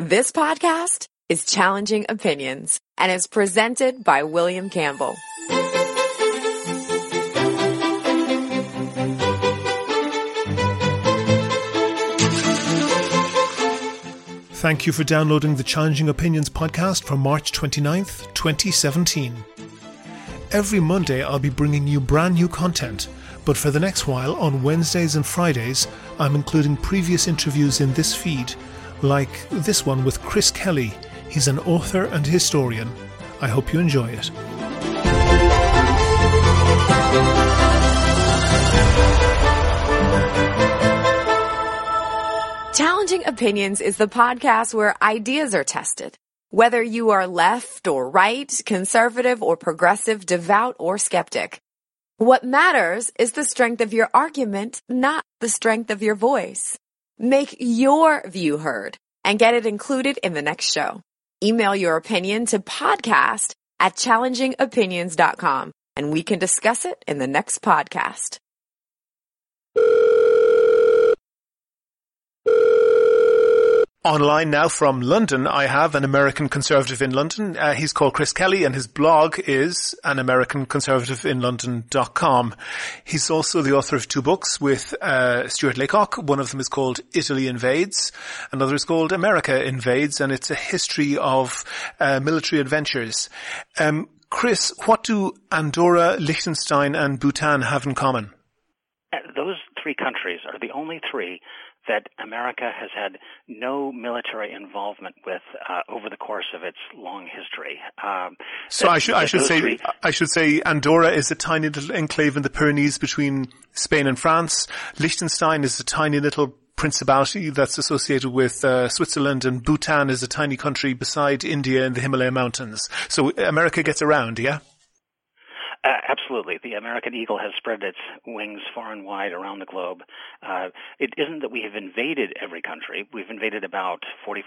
This podcast is Challenging Opinions and is presented by William Campbell. Thank you for downloading the Challenging Opinions podcast for March 29th, 2017. Every Monday, I'll be bringing you brand new content, but for the next while, on Wednesdays and Fridays, I'm including previous interviews in this feed, like this one with Chris Kelly. He's an author and historian. I hope you enjoy it. Challenging Opinions is the podcast where ideas are tested. Whether you are left or right, conservative or progressive, devout or skeptic. What matters is the strength of your argument, not the strength of your voice. Make your view heard and get it included in the next show. Email your opinion to podcast at challengingopinions.com and we can discuss it in the next podcast. Online now from London, I have an American conservative in London. Uh, he's called Chris Kelly and his blog is an American conservative in London.com. He's also the author of two books with uh, Stuart Laycock. One of them is called Italy Invades. Another is called America Invades and it's a history of uh, military adventures. Um, Chris, what do Andorra, Liechtenstein and Bhutan have in common? Uh, those three countries are the only three that America has had no military involvement with uh, over the course of its long history. Um, so I should I should say three, I should say Andorra is a tiny little enclave in the Pyrenees between Spain and France. Liechtenstein is a tiny little principality that's associated with uh, Switzerland, and Bhutan is a tiny country beside India in the Himalaya Mountains. So America gets around, yeah. Uh, absolutely. The American eagle has spread its wings far and wide around the globe. Uh, it isn't that we have invaded every country. We've invaded about 44%,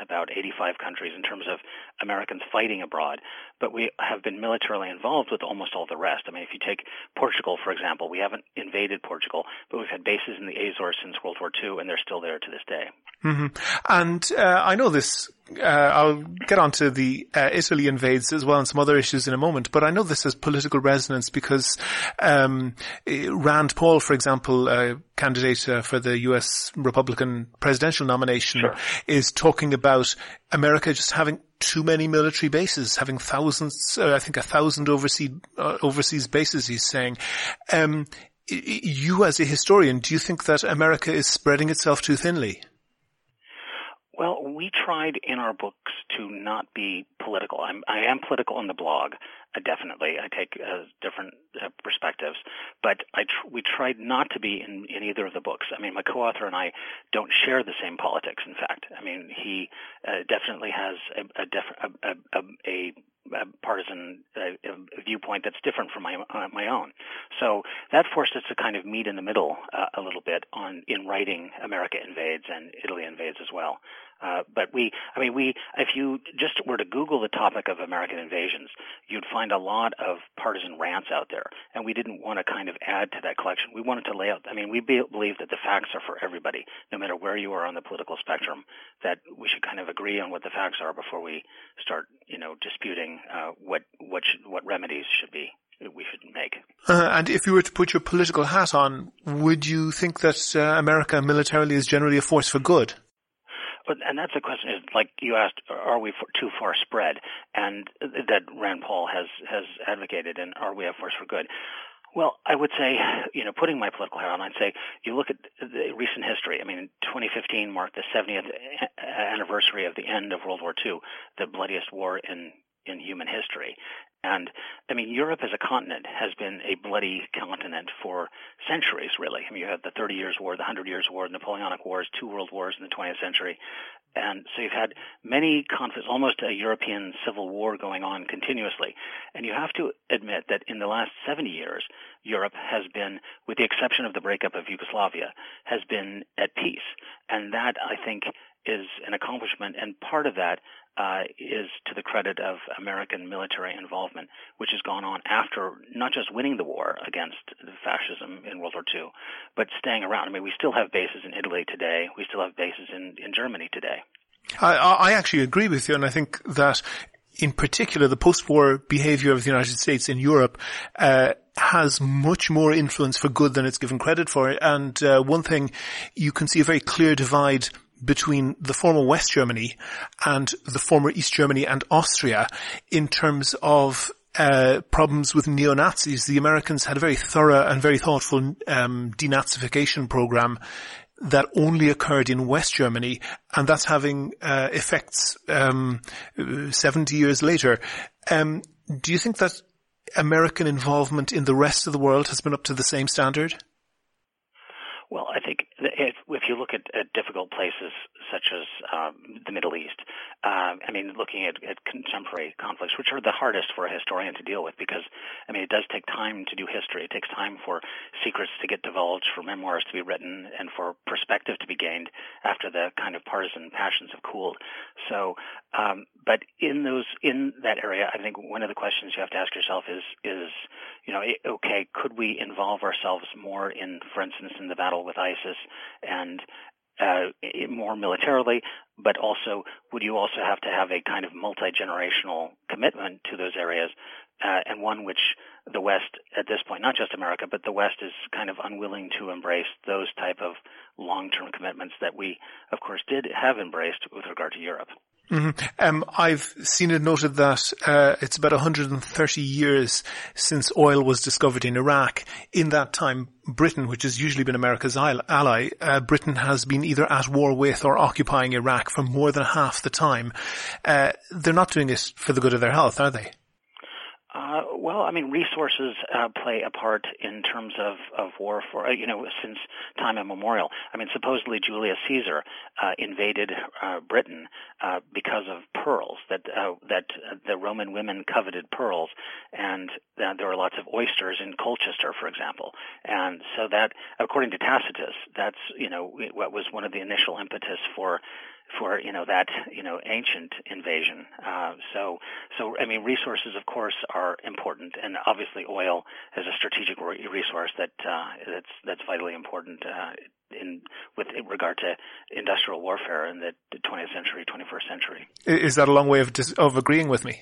about 85 countries in terms of Americans fighting abroad, but we have been militarily involved with almost all the rest. I mean, if you take Portugal, for example, we haven't invaded Portugal, but we've had bases in the Azores since World War II, and they're still there to this day. Mm-hmm. And uh, I know this uh, I'll get on to the uh, Italy invades as well and some other issues in a moment, but I know this has political resonance because um, Rand Paul, for example, a candidate uh, for the U.S. Republican presidential nomination, sure. is talking about America just having too many military bases, having thousands, uh, I think a thousand overseas uh, overseas bases. He's saying. Um, you as a historian, do you think that America is spreading itself too thinly? Well, we tried in our books to not be political. I'm, I am political in the blog, uh, definitely. I take uh, different uh, perspectives, but I tr- we tried not to be in, in either of the books. I mean, my co-author and I don't share the same politics. In fact, I mean, he uh, definitely has a, a, a, a, a a partisan uh, viewpoint that's different from my uh, my own. So that forced us to kind of meet in the middle uh, a little bit on in writing America invades and Italy invades as well. Uh, but we, I mean, we, if you just were to Google the topic of American invasions, you'd find a lot of partisan rants out there. And we didn't want to kind of add to that collection. We wanted to lay out, I mean, we be, believe that the facts are for everybody, no matter where you are on the political spectrum, that we should kind of agree on what the facts are before we start, you know, disputing, uh, what, what should, what remedies should be we should make. Uh, and if you were to put your political hat on, would you think that uh, America militarily is generally a force for good? But and that's the question is like you asked, are we too far spread? And that Rand Paul has has advocated, and are we a force for good? Well, I would say, you know, putting my political hat on, I'd say you look at the recent history. I mean, 2015 marked the 70th anniversary of the end of World War II, the bloodiest war in in human history. And I mean, Europe as a continent has been a bloody continent for centuries, really. I mean, you have the 30 Years' War, the 100 Years' War, the Napoleonic Wars, two world wars in the 20th century. And so you've had many conflicts, almost a European civil war going on continuously. And you have to admit that in the last 70 years, Europe has been, with the exception of the breakup of Yugoslavia, has been at peace. And that, I think, is an accomplishment. And part of that uh, is to the credit of American military involvement, which has gone on after not just winning the war against fascism in World War II, but staying around. I mean, we still have bases in Italy today. We still have bases in, in Germany today. I, I actually agree with you, and I think that in particular, the post-war behavior of the United States in Europe uh, has much more influence for good than it's given credit for. And uh, one thing you can see a very clear divide between the former West Germany and the former East Germany and Austria in terms of uh, problems with neo-Nazis. The Americans had a very thorough and very thoughtful um, denazification program that only occurred in West Germany, and that's having uh, effects um, 70 years later. Um, do you think that American involvement in the rest of the world has been up to the same standard? Well, I think look at, at difficult places such as um, the Middle East, uh, I mean, looking at, at, contemporary conflicts, which are the hardest for a historian to deal with, because I mean, it does take time to do history. It takes time for secrets to get divulged, for memoirs to be written, and for perspective to be gained after the kind of partisan passions have cooled. So, um, but in those in that area, I think one of the questions you have to ask yourself is is you know, okay, could we involve ourselves more in, for instance, in the battle with ISIS and uh, more militarily, but also would you also have to have a kind of multi-generational commitment to those areas, uh, and one which the West at this point, not just America, but the West is kind of unwilling to embrace those type of long-term commitments that we, of course, did have embraced with regard to Europe. Mm-hmm. Um, I've seen it noted that uh, it's about 130 years since oil was discovered in Iraq. In that time, Britain, which has usually been America's ally, uh, Britain has been either at war with or occupying Iraq for more than half the time. Uh, they're not doing it for the good of their health, are they? Well, I mean, resources uh, play a part in terms of, of war for, uh, you know, since time immemorial. I mean, supposedly Julius Caesar uh, invaded uh, Britain uh, because of pearls, that, uh, that the Roman women coveted pearls, and there were lots of oysters in Colchester, for example. And so that, according to Tacitus, that's, you know, what was one of the initial impetus for for you know that you know ancient invasion. Uh, so so I mean resources of course are important, and obviously oil is a strategic resource that uh, that's that's vitally important uh, in with regard to industrial warfare in the 20th century, 21st century. Is that a long way of dis- of agreeing with me?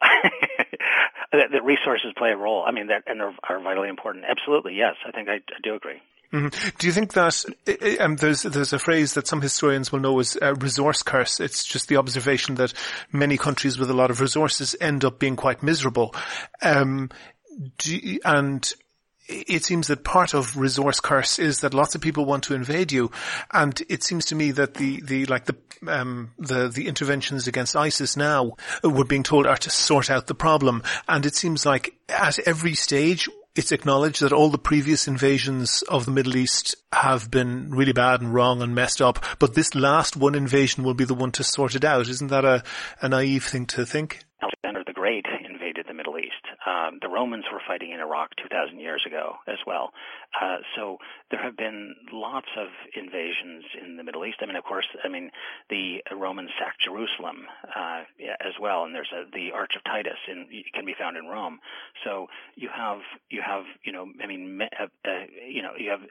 the, resources play a role. I mean, that and are, are vitally important. Absolutely, yes. I think I, I do agree. Mm-hmm. Do you think that um, there's there's a phrase that some historians will know as a resource curse? It's just the observation that many countries with a lot of resources end up being quite miserable, um, and it seems that part of resource curse is that lots of people want to invade you, and it seems to me that the the like the um, the the interventions against ISIS now we're being told are to sort out the problem, and it seems like at every stage it's acknowledged that all the previous invasions of the Middle East have been really bad and wrong and messed up, but this last one invasion will be the one to sort it out. Isn't that a, a naive thing to think? Alexander the Great invaded the Middle East. Um, the Romans were fighting in Iraq 2,000 years ago as well. Uh, so there have been lots of invasions in the Middle East. I mean, of course, I mean the Romans sacked Jerusalem uh, as well, and there's a, the Arch of Titus in, can be found in Rome. So you have you have you know I mean uh, uh, you know you have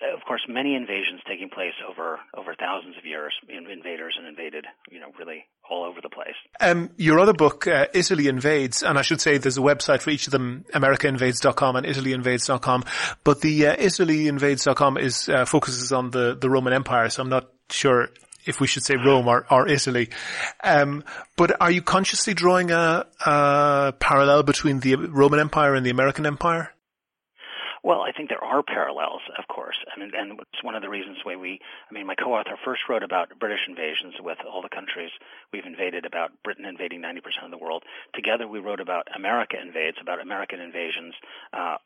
of course, many invasions taking place over over thousands of years. Invaders and invaded, you know, really all over the place. Um, your other book, uh, Italy Invades, and I should say there's a website for each of them, AmericaInvades.com and ItalyInvades.com. But the uh, ItalyInvades.com is uh, focuses on the the Roman Empire, so I'm not sure if we should say Rome or, or Italy. Um, but are you consciously drawing a, a parallel between the Roman Empire and the American Empire? Well, I think there are parallels, of course. I mean, and it's one of the reasons why we, I mean, my co-author first wrote about British invasions with all the countries we've invaded, about Britain invading 90% of the world. Together, we wrote about America invades, about American invasions uh,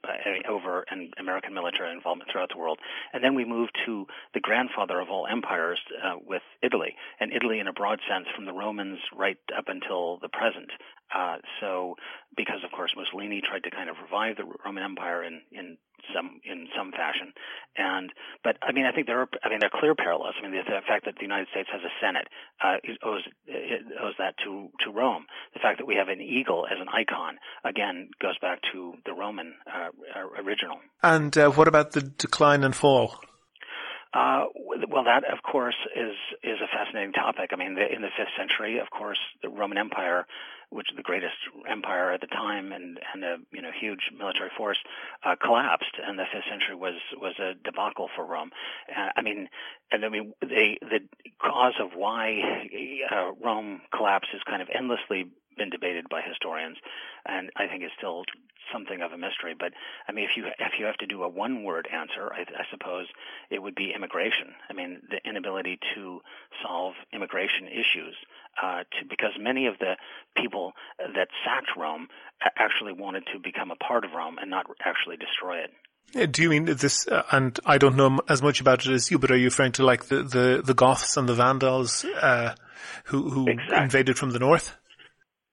over and American military involvement throughout the world. And then we moved to the grandfather of all empires uh, with Italy, and Italy in a broad sense from the Romans right up until the present. Uh, so, because of course Mussolini tried to kind of revive the Roman Empire in, in some in some fashion, and but I mean I think there are I mean there are clear parallels. I mean the, the fact that the United States has a Senate uh, owes owes that to to Rome. The fact that we have an eagle as an icon again goes back to the Roman uh, original. And uh, what about the decline and fall? Uh, well, that of course is is a fascinating topic. I mean, the, in the fifth century, of course, the Roman Empire, which the greatest empire at the time and and a you know huge military force, uh, collapsed, and the fifth century was was a debacle for Rome. Uh, I mean, and I mean, they, the cause of why uh, Rome collapsed is kind of endlessly been debated by historians, and I think is still something of a mystery. But I mean, if you if you have to do a one word answer, I, I suppose it would be immigration. I mean, the inability to solve immigration issues, uh, to, because many of the people that sacked Rome actually wanted to become a part of Rome and not actually destroy it. Do you mean this? Uh, and I don't know as much about it as you, but are you referring to like the the, the Goths and the Vandals uh, who who exactly. invaded from the north?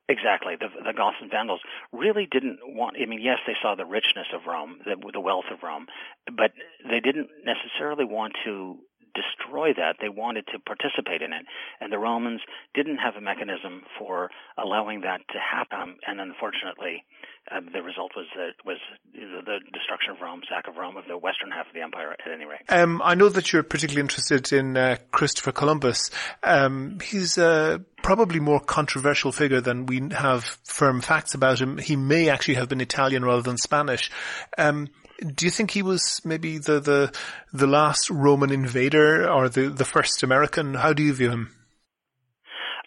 Exactly. The, the Goths and Vandals really didn't want, I mean, yes, they saw the richness of Rome, the, the wealth of Rome, but they didn't necessarily want to destroy that. They wanted to participate in it. And the Romans didn't have a mechanism for allowing that to happen. And unfortunately, uh, the result was that was the destruction of Rome, sack of Rome, of the western half of the empire, at any rate. Um, I know that you're particularly interested in uh, Christopher Columbus. Um, he's uh, probably more controversial figure than we have firm facts about him. He may actually have been Italian rather than Spanish. Um, do you think he was maybe the, the, the last Roman invader or the, the first American? How do you view him?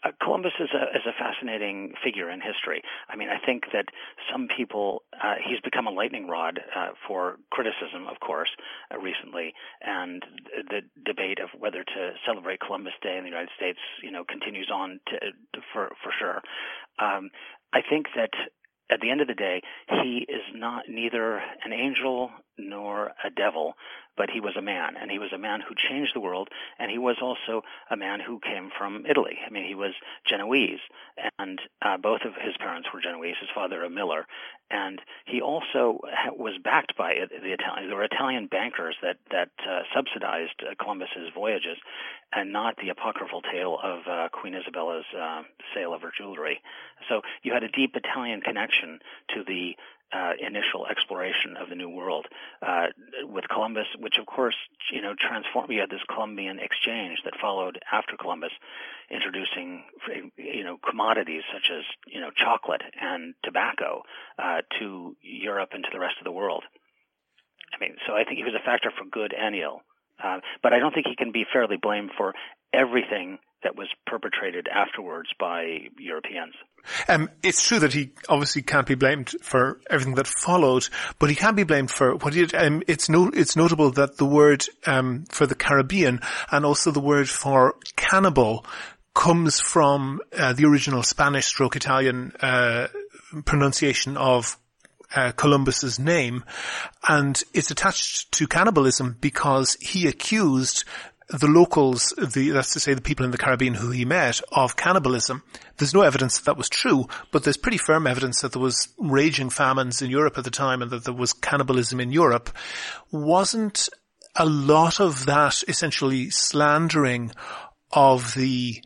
Uh, Columbus is a is a fascinating figure in history. I mean, I think that some people uh, he's become a lightning rod uh, for criticism, of course, uh, recently, and the debate of whether to celebrate Columbus Day in the United States, you know, continues on to, to for for sure. Um, I think that at the end of the day, he is not neither an angel nor a devil, but he was a man, and he was a man who changed the world, and he was also a man who came from Italy. I mean, he was Genoese, and uh, both of his parents were Genoese. His father a miller, and he also ha- was backed by the Italian. There were Italian bankers that that uh, subsidized uh, Columbus's voyages, and not the apocryphal tale of uh, Queen Isabella's uh, sale of her jewelry. So you had a deep Italian connection to the uh, initial exploration of the New World uh, with Columbus, which of course you know transformed. We had this Columbian exchange that followed after Columbus, introducing you know commodities such as you know chocolate and tobacco uh, to Europe and to the rest of the world. I mean, so I think he was a factor for good and ill, uh, but I don't think he can be fairly blamed for everything that was perpetrated afterwards by Europeans. Um, it's true that he obviously can't be blamed for everything that followed, but he can be blamed for what he did. Um, it's no, it's notable that the word um, for the Caribbean and also the word for cannibal comes from uh, the original Spanish stroke Italian uh, pronunciation of uh, Columbus's name, and it's attached to cannibalism because he accused the locals, the, that's to say the people in the Caribbean who he met, of cannibalism. There's no evidence that that was true, but there's pretty firm evidence that there was raging famines in Europe at the time and that there was cannibalism in Europe. Wasn't a lot of that essentially slandering of the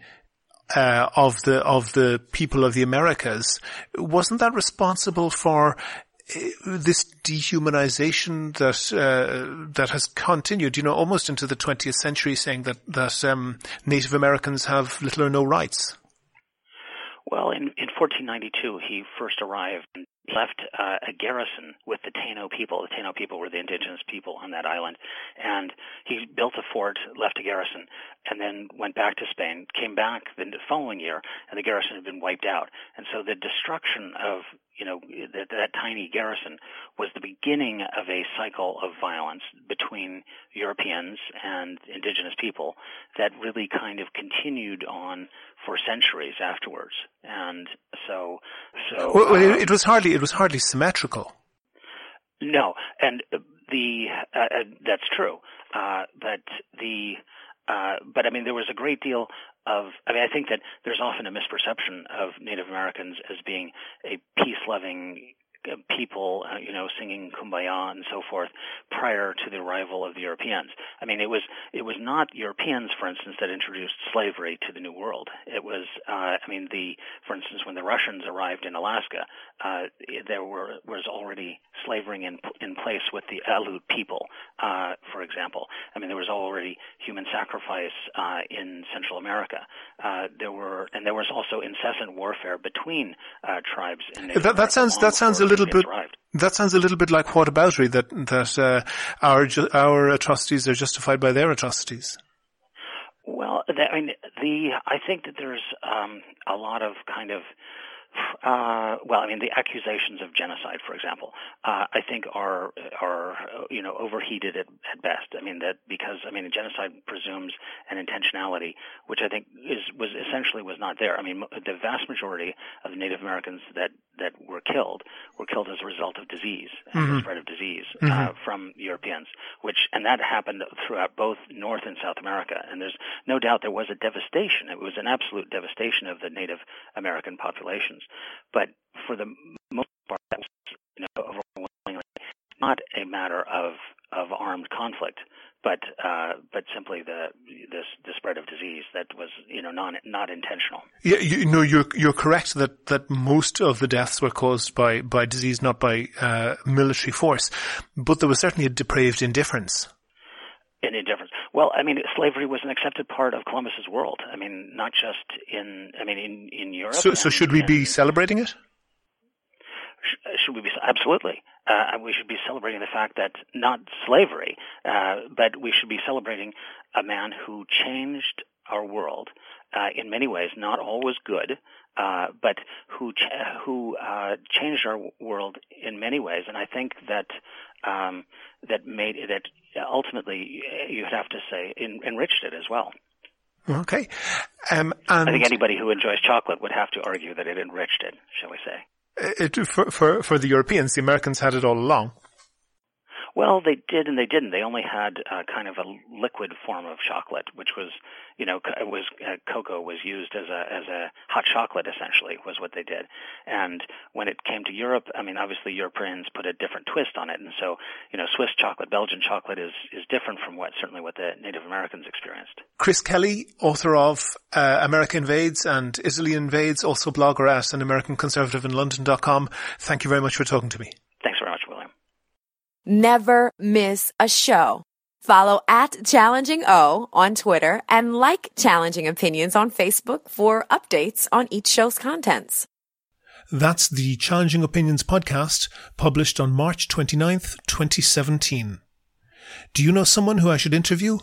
uh, of the of the people of the Americas, wasn't that responsible for this dehumanization that uh, that has continued, you know, almost into the 20th century, saying that that um, Native Americans have little or no rights. Well, in, in 1492, he first arrived and left uh, a garrison with the Taino people. The Taino people were the indigenous people on that island. And he built a fort, left a garrison, and then went back to Spain, came back the following year, and the garrison had been wiped out. And so the destruction of you know, that, that tiny garrison was the beginning of a cycle of violence between Europeans and indigenous people that really kind of continued on for centuries afterwards. And so, so. Well, uh, it was hardly, it was hardly symmetrical. No, and the, uh, uh, that's true. Uh, but the, uh, but I mean, there was a great deal of, I mean, I think that there's often a misperception of Native Americans as being a peace-loving people, uh, you know, singing "Kumbaya" and so forth prior to the arrival of the Europeans. I mean, it was it was not Europeans, for instance, that introduced slavery to the New World. It was, uh, I mean, the for instance, when the Russians arrived in Alaska, uh, there were was already slavery in in place with the Aleut people, uh, for example. I mean, there was already human sacrifice uh, in Central America. Uh, there were, and there was also incessant warfare between uh, tribes. That, that sounds that sounds a little bit. Arrived. That sounds a little bit like whataboutery. That that uh, our our atrocities are justified by their atrocities. Well, I mean, the I think that there's um, a lot of kind of uh, well, I mean, the accusations of genocide, for example, uh, I think are are you know overheated at, at best. I mean that because I mean genocide presumes an intentionality, which I think is was essentially was not there. I mean, the vast majority of Native Americans that that were killed were killed as a result of disease mm-hmm. the spread of disease mm-hmm. uh, from Europeans, which and that happened throughout both North and South America. And there's no doubt there was a devastation. It was an absolute devastation of the Native American populations. But for the most part, that was you know, overwhelmingly not a matter of of armed conflict, but uh, but simply the this the spread of disease that was you know non not intentional. Yeah, you, know you're you're correct that that most of the deaths were caused by by disease, not by uh, military force, but there was certainly a depraved indifference. An indifference. Well, I mean, slavery was an accepted part of Columbus's world. I mean, not just in I mean in in Europe. So, so should we be celebrating it? should we be absolutely uh, we should be celebrating the fact that not slavery uh, but we should be celebrating a man who changed our world uh, in many ways not always good uh, but who ch- who uh, changed our world in many ways and I think that um, that made that ultimately you'd have to say en- enriched it as well Okay. Um, I think anybody who enjoys chocolate would have to argue that it enriched it, shall we say. Eh, eh, it, for, for, for the Europeans, the Americans had it all along. Well, they did and they didn't. They only had uh, kind of a liquid form of chocolate, which was, you know, it was uh, cocoa was used as a as a hot chocolate essentially was what they did. And when it came to Europe, I mean, obviously Europeans put a different twist on it, and so you know, Swiss chocolate, Belgian chocolate is is different from what certainly what the Native Americans experienced. Chris Kelly, author of uh, America Invades and Italy Invades, also blogger at an American Conservative in London.com. Thank you very much for talking to me. Thanks very much, William. Never miss a show. Follow at Challenging O on Twitter and like Challenging Opinions on Facebook for updates on each show's contents. That's the Challenging Opinions podcast published on March 29th, 2017. Do you know someone who I should interview?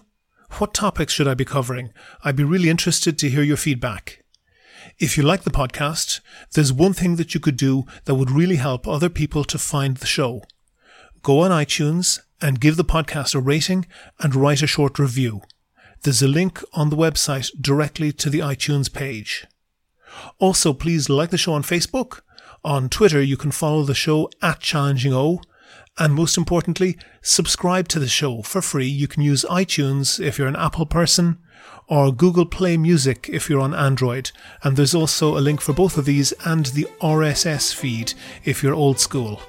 What topics should I be covering? I'd be really interested to hear your feedback. If you like the podcast, there's one thing that you could do that would really help other people to find the show go on iTunes and give the podcast a rating and write a short review. There's a link on the website directly to the iTunes page. Also, please like the show on Facebook. On Twitter, you can follow the show at Challenging O. And most importantly, subscribe to the show for free. You can use iTunes if you're an Apple person or Google Play Music if you're on Android. And there's also a link for both of these and the RSS feed if you're old school.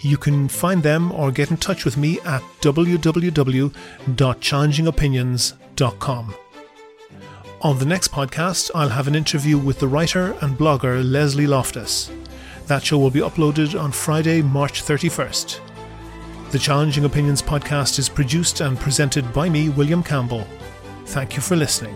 You can find them or get in touch with me at www.challengingopinions.com. On the next podcast, I'll have an interview with the writer and blogger Leslie Loftis. That show will be uploaded on Friday, March 31st. The Challenging Opinions podcast is produced and presented by me, William Campbell. Thank you for listening.